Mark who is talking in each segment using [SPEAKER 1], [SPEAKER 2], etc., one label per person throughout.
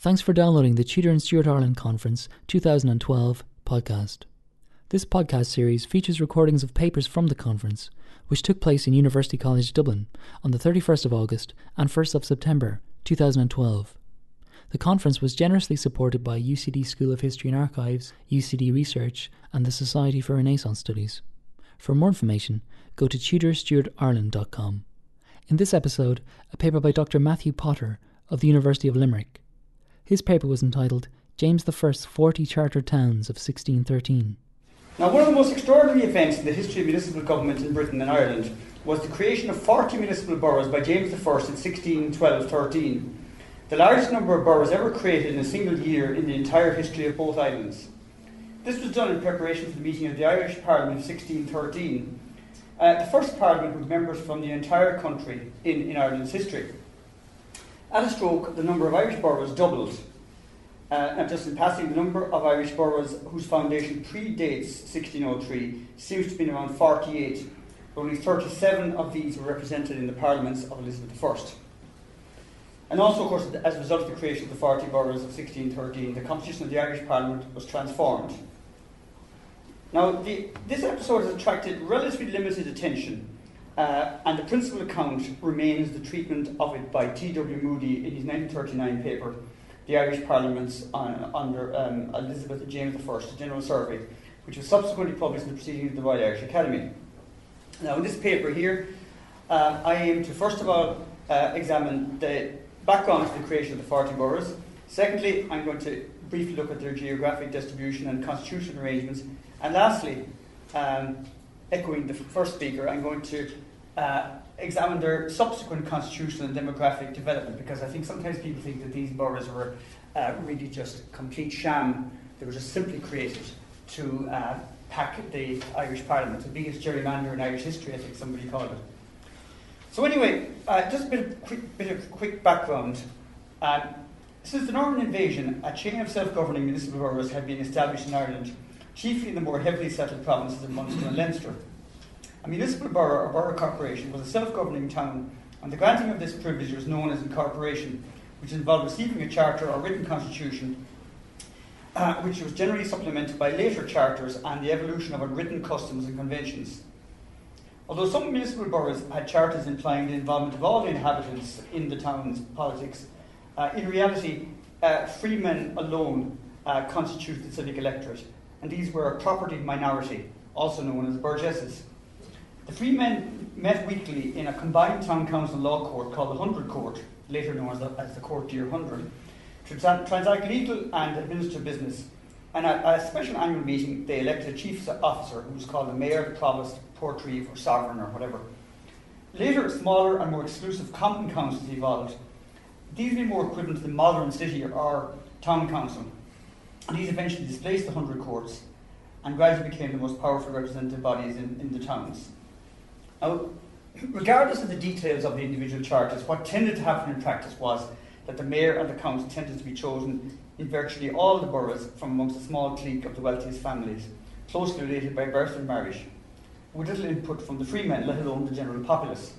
[SPEAKER 1] Thanks for downloading the Tudor and Stuart Ireland Conference 2012 podcast. This podcast series features recordings of papers from the conference, which took place in University College Dublin on the 31st of August and 1st of September 2012. The conference was generously supported by UCD School of History and Archives, UCD Research, and the Society for Renaissance Studies. For more information, go to tudorstuartireland.com. In this episode, a paper by Dr. Matthew Potter of the University of Limerick. His paper was entitled James I's 40 Chartered Towns of 1613.
[SPEAKER 2] Now, one of the most extraordinary events in the history of municipal government in Britain and Ireland was the creation of 40 municipal boroughs by James I in 1612 13, the largest number of boroughs ever created in a single year in the entire history of both islands. This was done in preparation for the meeting of the Irish Parliament of 1613, uh, the first Parliament with members from the entire country in, in Ireland's history. At a stroke, the number of Irish boroughs doubled. Uh, and just in passing, the number of Irish boroughs whose foundation predates 1603 seems to have been around 48. Only 37 of these were represented in the parliaments of Elizabeth I. And also, of course, as a result of the creation of the 40 boroughs of 1613, the composition of the Irish Parliament was transformed. Now, the, this episode has attracted relatively limited attention uh, and the principal account remains the treatment of it by T.W. Moody in his 1939 paper, The Irish Parliaments on, under um, Elizabeth James I, a General Survey, which was subsequently published in the Proceedings of the Royal Irish Academy. Now, in this paper here, uh, I aim to first of all uh, examine the background to the creation of the 40 boroughs. Secondly, I'm going to briefly look at their geographic distribution and constitutional arrangements. And lastly, um, echoing the first speaker, I'm going to uh, examine their subsequent constitutional and demographic development because I think sometimes people think that these boroughs were uh, really just complete sham. They were just simply created to uh, pack the Irish Parliament, the biggest gerrymander in Irish history, I think somebody called it. So anyway, uh, just a bit of quick, bit of quick background. Um, since the Norman invasion, a chain of self-governing municipal boroughs had been established in Ireland, chiefly in the more heavily settled provinces of Munster and Leinster. A municipal borough or borough corporation was a self governing town, and the granting of this privilege was known as incorporation, which involved receiving a charter or written constitution, uh, which was generally supplemented by later charters and the evolution of unwritten customs and conventions. Although some municipal boroughs had charters implying the involvement of all the inhabitants in the town's politics, uh, in reality, uh, freemen alone uh, constituted the civic electorate, and these were a property minority, also known as burgesses. The three men met weekly in a combined town council law court called the Hundred Court, later known as the, as the Court Dear Hundred, to transact legal and administrative business. And at a special annual meeting, they elected a chief officer who was called the mayor, the provost, portreeve, or sovereign, or whatever. Later, smaller and more exclusive common councils evolved. These were more equivalent to the modern city or town council. And these eventually displaced the hundred courts and gradually became the most powerful representative bodies in, in the towns. Now, regardless of the details of the individual charters, what tended to happen in practice was that the mayor and the council tended to be chosen in virtually all the boroughs from amongst a small clique of the wealthiest families, closely related by birth and marriage, with little input from the freemen, let alone the general populace.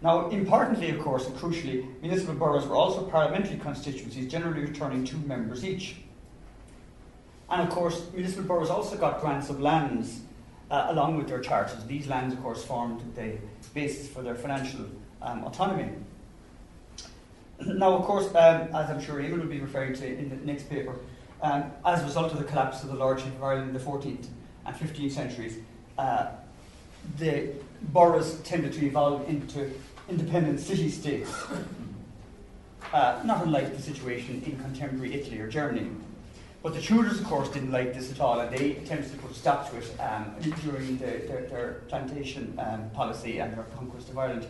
[SPEAKER 2] Now, importantly, of course, and crucially, municipal boroughs were also parliamentary constituencies, generally returning two members each. And of course, municipal boroughs also got grants of lands uh, along with their charters. These lands, of course, formed the basis for their financial um, autonomy. Now, of course, um, as I'm sure Eamon will be referring to in the next paper, um, as a result of the collapse of the Lordship of Ireland in the 14th and 15th centuries, uh, the boroughs tended to evolve into independent city states, uh, not unlike the situation in contemporary Italy or Germany. But the Tudors, of course, didn't like this at all, and they attempted to put a stop to it um, during the, their, their, plantation um, policy and their conquest of Ireland.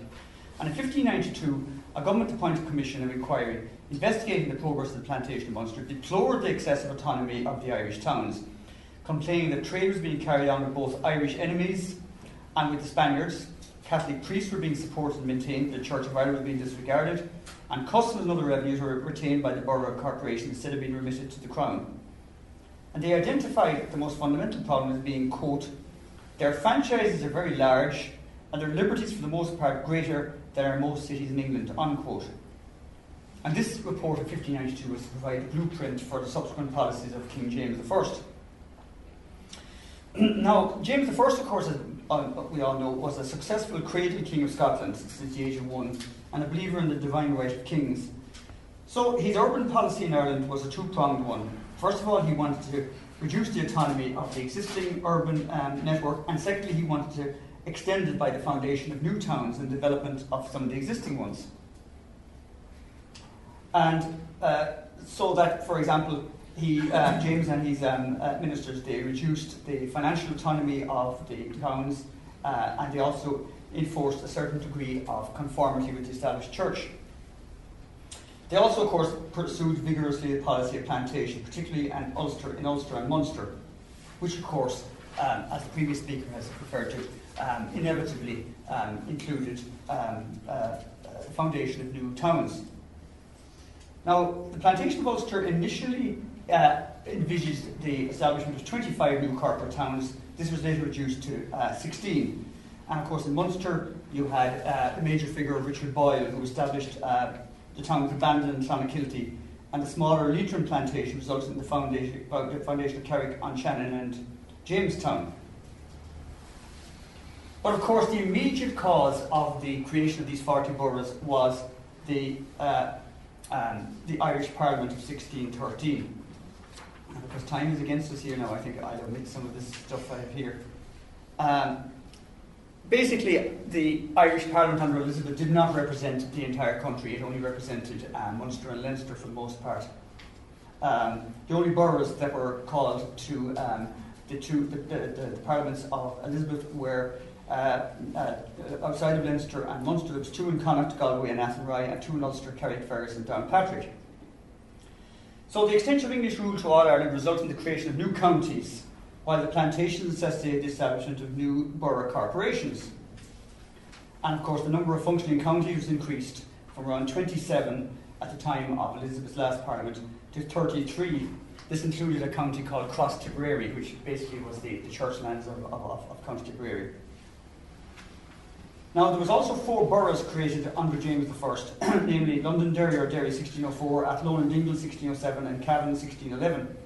[SPEAKER 2] And in 1592, a government appointed commission of inquiry investigating the progress of the plantation of Munster deplored the excessive autonomy of the Irish towns, complaining that trade was being carried on with both Irish enemies and with the Spaniards. Catholic priests were being supported and maintained, the Church of Ireland was being disregarded, and customs and other revenues were retained by the borough corporation instead of being remitted to the Crown. And they identified the most fundamental problem as being, quote, their franchises are very large and their liberties for the most part greater than are most cities in England, unquote. And this report of 1592 was to provide a blueprint for the subsequent policies of King James I. now, James I, of course, as uh, we all know, was a successful cradle king of Scotland since the age of one and a believer in the divine right of kings. So his urban policy in Ireland was a two pronged one. First of all, he wanted to reduce the autonomy of the existing urban um, network, and secondly, he wanted to extend it by the foundation of new towns and development of some of the existing ones. And uh, so that, for example, he, uh, James and his um, uh, ministers, they reduced the financial autonomy of the towns uh, and they also enforced a certain degree of conformity with the established church. They also, of course, pursued vigorously the policy of plantation, particularly in Ulster, in Ulster and Munster, which, of course, um, as the previous speaker has referred to, um, inevitably um, included um, uh, foundation of new towns. Now, the plantation of Ulster initially uh, envisaged the establishment of 25 new corporate towns. This was later reduced to uh, 16. And of course, in Munster, you had uh, the major figure of Richard Boyle, who established uh, the town was abandoned in Clonakilty, and the smaller Leitrim plantation resulted in the foundation, the foundation of Carrick-on-Shannon and Jamestown. But of course, the immediate cause of the creation of these 40 boroughs was the, uh, um, the Irish Parliament of 1613. And because time is against us here now, I think I'll omit some of this stuff I have here. Um, basically, the Irish Parliament under Elizabeth did not represent the entire country, it only represented um, Munster and Leinster for the most part. Um, the only boroughs that were called to um, the two the, the, the, parliaments of Elizabeth were uh, uh, outside of Leinster and Munster. There was two in Connacht, Galway, and Athenry, and two in Ulster, Carrickfergus, and Downpatrick. So the extension of English rule to all Ireland resulted in the creation of new counties, while the plantations necessitated the establishment of new borough corporations. And of course, the number of functioning counties was increased from around 27 at the time of Elizabeth's last parliament to 33. This included a county called Cross Tipperary, which basically was the, the church lands of, of, of County Tipperary. Now, there was also four boroughs created under James I, namely Londonderry or Derry 1604, Athlone and Dingle 1607, and Cavan 1611.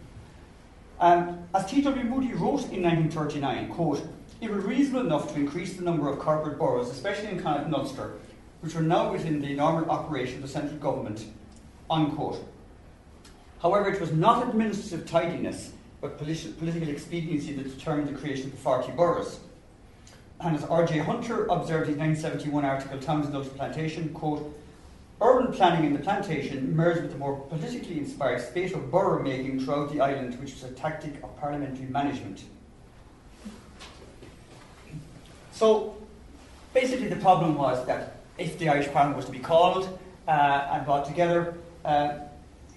[SPEAKER 2] Um, as T.W. Moody wrote in 1939, quote, it was reasonable enough to increase the number of corporate boroughs, especially in Connacht and which were now within the normal operation of the central government, unquote. However, it was not administrative tidiness, but politi- political expediency that determined the creation of the 40 boroughs. And as R.J. Hunter observed in 1971 article, Towns and Plantation, quote, Urban planning in the plantation merged with the more politically inspired spate of borough making throughout the island, which was a tactic of parliamentary management. So, basically, the problem was that if the Irish Parliament was to be called uh, and brought together, uh,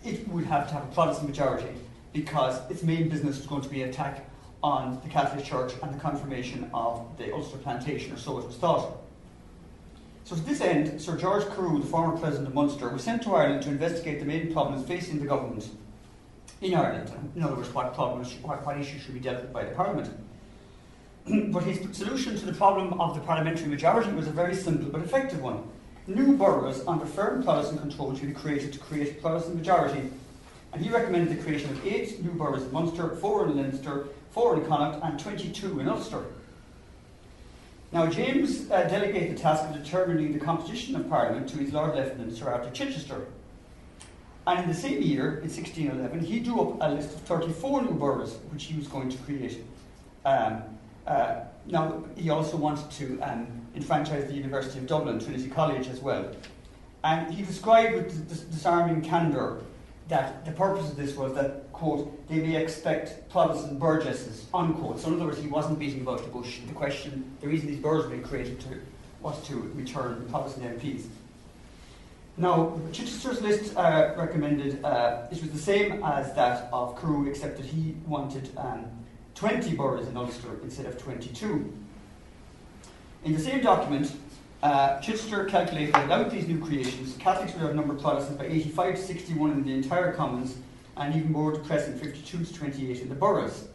[SPEAKER 2] it would have to have a Protestant majority because its main business was going to be attack on the Catholic Church and the confirmation of the Ulster Plantation, or so it was thought. So, to this end, Sir George Carew, the former President of Munster, was sent to Ireland to investigate the main problems facing the government in Ireland. In other words, what problems, what, what issues should be dealt with by the Parliament. but his solution to the problem of the parliamentary majority was a very simple but effective one. New boroughs under firm Protestant control should be created to create a Protestant majority. And he recommended the creation of eight new boroughs in Munster, four in Leinster, four in Connacht, and 22 in Ulster. Now, James uh, delegated the task of determining the composition of Parliament to his Lord Lieutenant, Sir Arthur Chichester. And in the same year, in 1611, he drew up a list of 34 new boroughs which he was going to create. Um, uh, now, he also wanted to um, enfranchise the University of Dublin, Trinity College, as well. And he described with disarming candour that the purpose of this was that, quote, they may expect Protestant burgesses, unquote. So in other words, he wasn't beating about the bush. The question, the reason these boroughs were created to, was to return Protestant MPs. Now, Chichester's list uh, recommended, uh, it was the same as that of Carew, except that he wanted um, 20 boroughs in Ulster instead of 22. In the same document, uh, Chichester calculated that without these new creations, Catholics would outnumber Protestants by 85 to 61 in the entire commons, and even more depressing, 52 to 28 in the boroughs.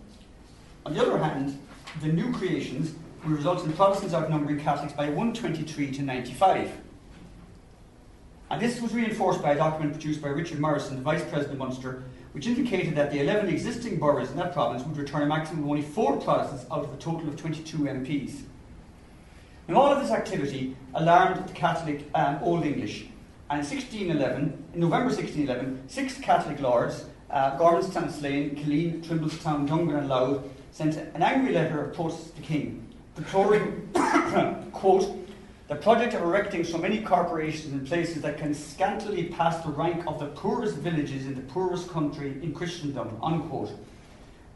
[SPEAKER 2] On the other hand, the new creations would result in Protestants outnumbering Catholics by 123 to 95. And this was reinforced by a document produced by Richard Morrison, the Vice President of Munster, which indicated that the 11 existing boroughs in that province would return a maximum of only four Protestants out of a total of 22 MPs. Now, all of this activity alarmed the Catholic um, Old English, and in 1611, in November 1611, six Catholic lords, uh, Gormanston, Slane, Killeen, Trimblestown, Dungan, and Louth, sent an angry letter of protest to the King, deploring, quote, the project of erecting so many corporations in places that can scantily pass the rank of the poorest villages in the poorest country in Christendom, unquote.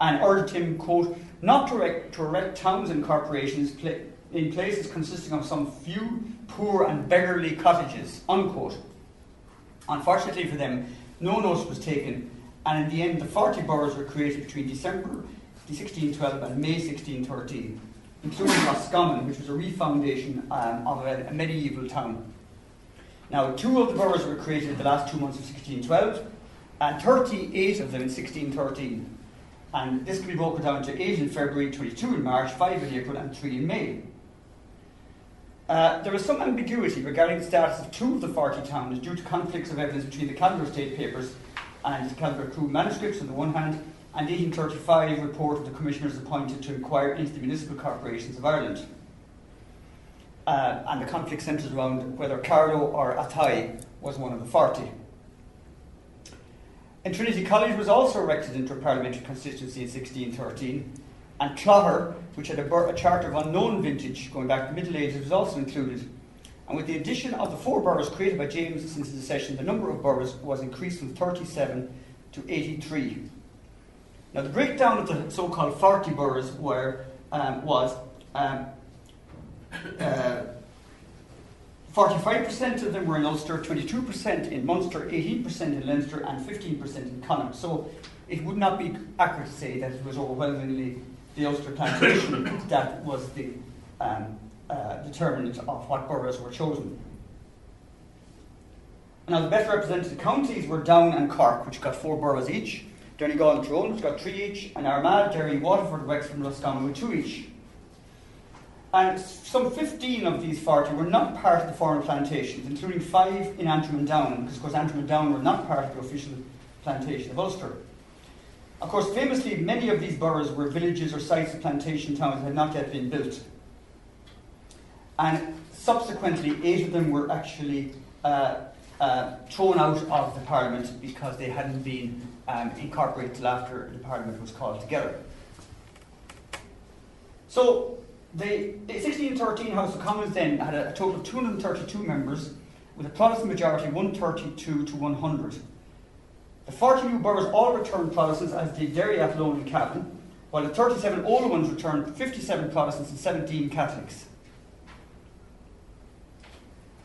[SPEAKER 2] And urged him, quote, not to erect, to erect towns and corporations in places consisting of some few poor and beggarly cottages, unquote. Unfortunately for them, no notice was taken, and in the end, the 40 boroughs were created between December 1612 and May 1613 including Roscommon, which was a refoundation um, of a, a, medieval town. Now, two of the boroughs were created in the last two months of 1612, and 38 of them in 1613. And this can be broken down to 8 in February, 22 in March, 5 in April, and 3 in May. Uh, there is some ambiguity regarding the status of two of the 40 towns due to conflicts of evidence between the Calendar State Papers and Calendar Carew manuscripts on the one hand, and 1835 report of the commissioners appointed to inquire into the municipal corporations of Ireland. Uh, and the conflict centres around whether Carlow or Athy was one of the 40. And Trinity College was also erected into a parliamentary constituency in 1613, and Clogher, which had a, a, charter of unknown vintage going back to the Middle Ages, was also included. And with the addition of the four boroughs created by James since his accession, the number of boroughs was increased from 37 to 83. Now, the breakdown of the so called 40 boroughs were, um, was um, uh, 45% of them were in Ulster, 22% in Munster, 18% in Leinster, and 15% in Connacht. So it would not be accurate to say that it was overwhelmingly the Ulster plantation that was the um, uh, determinant of what boroughs were chosen. Now, the best represented counties were Down and Cork, which got four boroughs each. Donegal and Tyrone, which got three each, and Armagh, Derry, Waterford, Wexford, and Roscommon with two each. And some 15 of these 40 were not part of the former plantations, including five in Antrim and Down, because of course Antrim and Down were not part of the official plantation of Ulster. Of course, famously, many of these boroughs were villages or sites of plantation towns that had not yet been built. And subsequently, eight of them were actually uh, uh, thrown out of the parliament because they hadn't been um, incorporated till after the Parliament was called together. So the, the 1613 House of Commons then had a, a, total of 232 members, with a Protestant majority 132 to 100. The 40 new boroughs all returned Protestants, as did Derry, Athlone, and Cavan, while the 37 older ones returned 57 Protestants and 17 Catholics.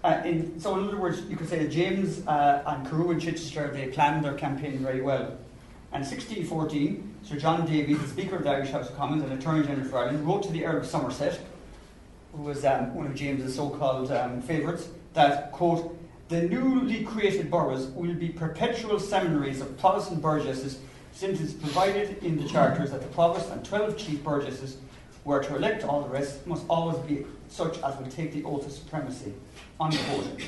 [SPEAKER 2] Uh, in, so, in other words, you could say that James uh, and Carew and Chichester they planned their campaign very well. And in 1614, Sir John Davies, the Speaker of the Irish House of Commons and Attorney General for Ireland, wrote to the Earl of Somerset, who was um, one of James's so-called um, favourites, that quote the newly created boroughs will be perpetual seminaries of Protestant burgesses, since it is provided in the charters that the provost and twelve chief burgesses were to elect all the rest must always be such as will take the oath of supremacy. Unquote.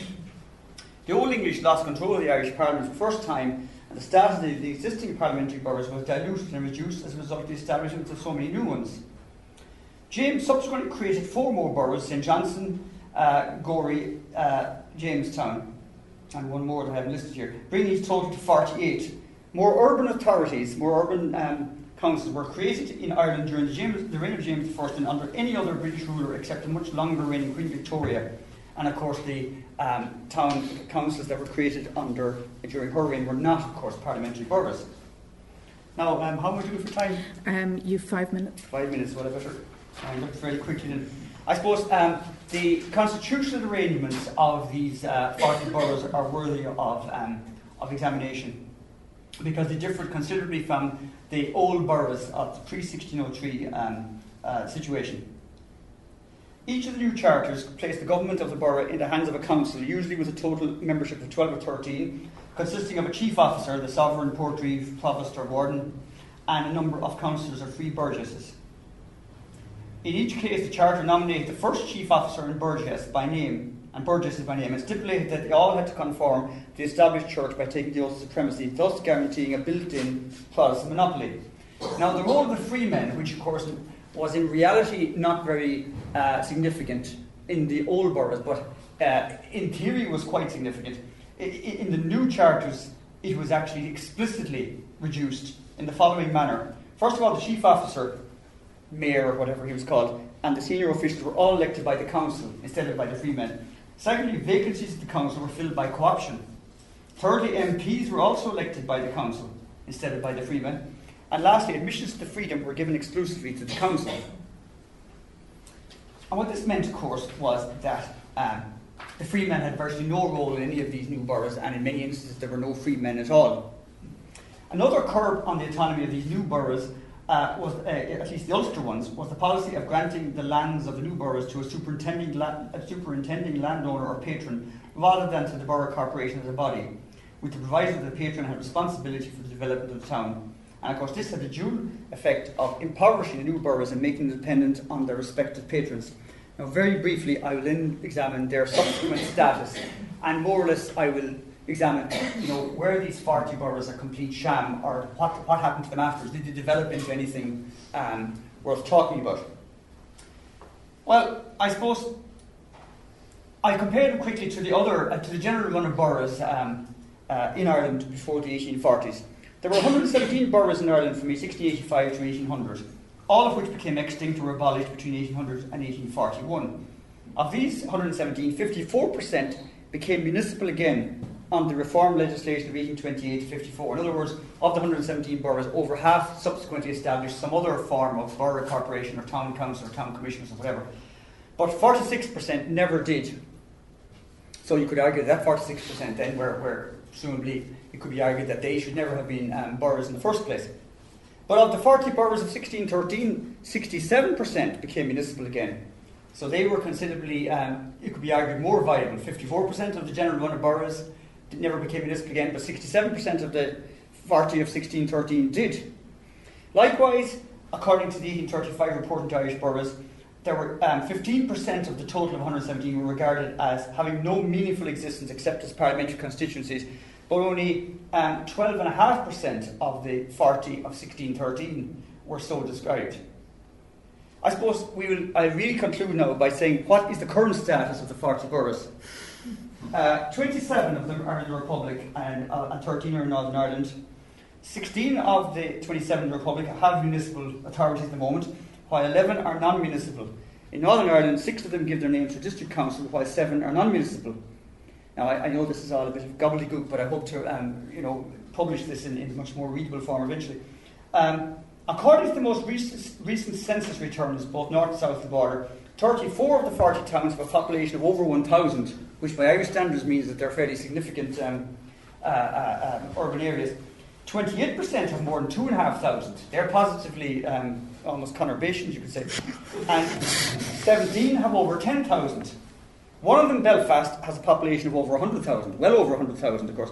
[SPEAKER 2] The Old English lost control of the Irish Parliament for the first time, and the status of the, the existing parliamentary boroughs was diluted and reduced as a result of the establishment of so many new ones. James subsequently created four more boroughs St Johnstown, uh, Gorey, uh, Jamestown, and one more that I haven't listed here, bringing his total to 48. More urban authorities, more urban um, councils were created in Ireland during the, James, the reign of James I and under any other British ruler except the much longer reigning Queen Victoria. And of course, the um, town councils that were created under during her reign were not, of course, parliamentary boroughs. Now, um, how much do we for time?
[SPEAKER 3] Um, you have five minutes.
[SPEAKER 2] Five minutes, whatever. I look fairly quickly. Then. I suppose um, the constitutional arrangements of these uh, 40 boroughs are worthy of, um, of examination because they differed considerably from the old boroughs of the pre 1603 um, uh, situation. Each of the new charters placed the government of the borough in the hands of a council, usually with a total membership of 12 or 13, consisting of a chief officer, the sovereign, portreeve, provost, or warden, and a number of councillors or free burgesses. In each case, the charter nominated the first chief officer and burgess by name, and burgesses by name, and stipulated that they all had to conform to the established church by taking the oath of supremacy, thus guaranteeing a built-in Protestant monopoly. Now, the role of the freemen, which of course was in reality not very uh, significant in the old boroughs, but uh, in theory was quite significant. In the new charters, it was actually explicitly reduced in the following manner. First of all, the chief officer, mayor, or whatever he was called, and the senior officials were all elected by the council instead of by the freemen. Secondly, vacancies at the council were filled by co-option. Thirdly, MPs were also elected by the council instead of by the freemen. And lastly, admissions to the freedom were given exclusively to the council. And what this meant, of course, was that um, the freemen had virtually no role in any of these new boroughs, and in many instances there were no freemen at all. Another curb on the autonomy of these new boroughs uh, was, uh, at least the Ulster ones, was the policy of granting the lands of the new boroughs to a superintending, la- a superintending landowner or patron rather than to the borough corporation as a body, with the proviso that the patron had responsibility for the development of the town. And of course, this had the dual effect of impoverishing the new boroughs and making them dependent on their respective patrons. Now, very briefly, I will then examine their subsequent status, and more or less, I will examine, you know, where these 40 boroughs are complete sham or what, what happened to them afterwards. Did they develop into anything um, worth talking about? Well, I suppose I compared them quickly to the other, uh, to the general run of boroughs um, uh, in Ireland before the 1840s. There were 117 boroughs in Ireland from 1685 to 1800, all of which became extinct or abolished between 1800 and 1841. Of these 117, 54% became municipal again on the reform legislation of 1828 to 54. In other words, of the 117 boroughs, over half subsequently established some other form of borough corporation or town council or town commissioners or whatever. But 46% never did. So you could argue that 46% then were, were presumably, it could be argued that they should never have been um, boroughs in the first place. But of the 40 boroughs of 1613, 67% became municipal again. So they were considerably, um, it could be argued, more viable. 54% of the general run of boroughs never became municipal again, but 67% of the 40 of 1613 did. Likewise, according to the 1835 report into Irish boroughs, there were um, 15% of the total of 117 were regarded as having no meaningful existence except as parliamentary constituencies, but only um, 12.5% of the 40 of 1613 were so described. I suppose we will, I really conclude now by saying what is the current status of the 40 boroughs? Uh, 27 of them are in the Republic and, uh, and 13 are in Northern Ireland. 16 of the 27 in the Republic have municipal authorities at the moment, while 11 are non municipal. In Northern Ireland, six of them give their names to district council, while seven are non municipal. Now, I, I, know this is all a bit of gobbledygook, but I hope to um, you know, publish this in, in much more readable form eventually. Um, according to the most recent, recent census returns, both north and south of the border, 34 of the 40 towns have a population of over 1,000, which by Irish standards means that they're fairly significant um, uh, uh, urban areas. 28% have more than 2,500. They're positively um, almost conurbations, you could say. And 17 have over 10,000. One of them, Belfast, has a population of over 100,000, well over 100,000, of course.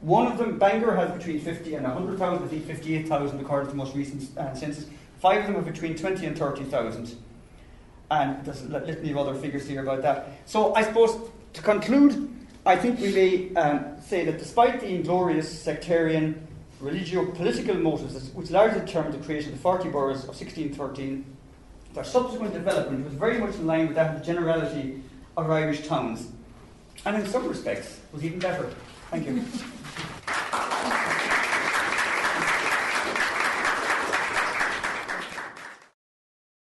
[SPEAKER 2] One of them, Bangor, has between 50 and 100,000, I think 58,000 according to the most recent uh, census. Five of them have between 20 and 30,000 and there's a litany of other figures here about that. So I suppose to conclude, I think we may um, say that despite the inglorious sectarian religio-political motives which largely determined the creation of the 40 boroughs of 1613, their subsequent development was very much in line with that of the generality of Irish towns, and in some respects was even better. Thank you.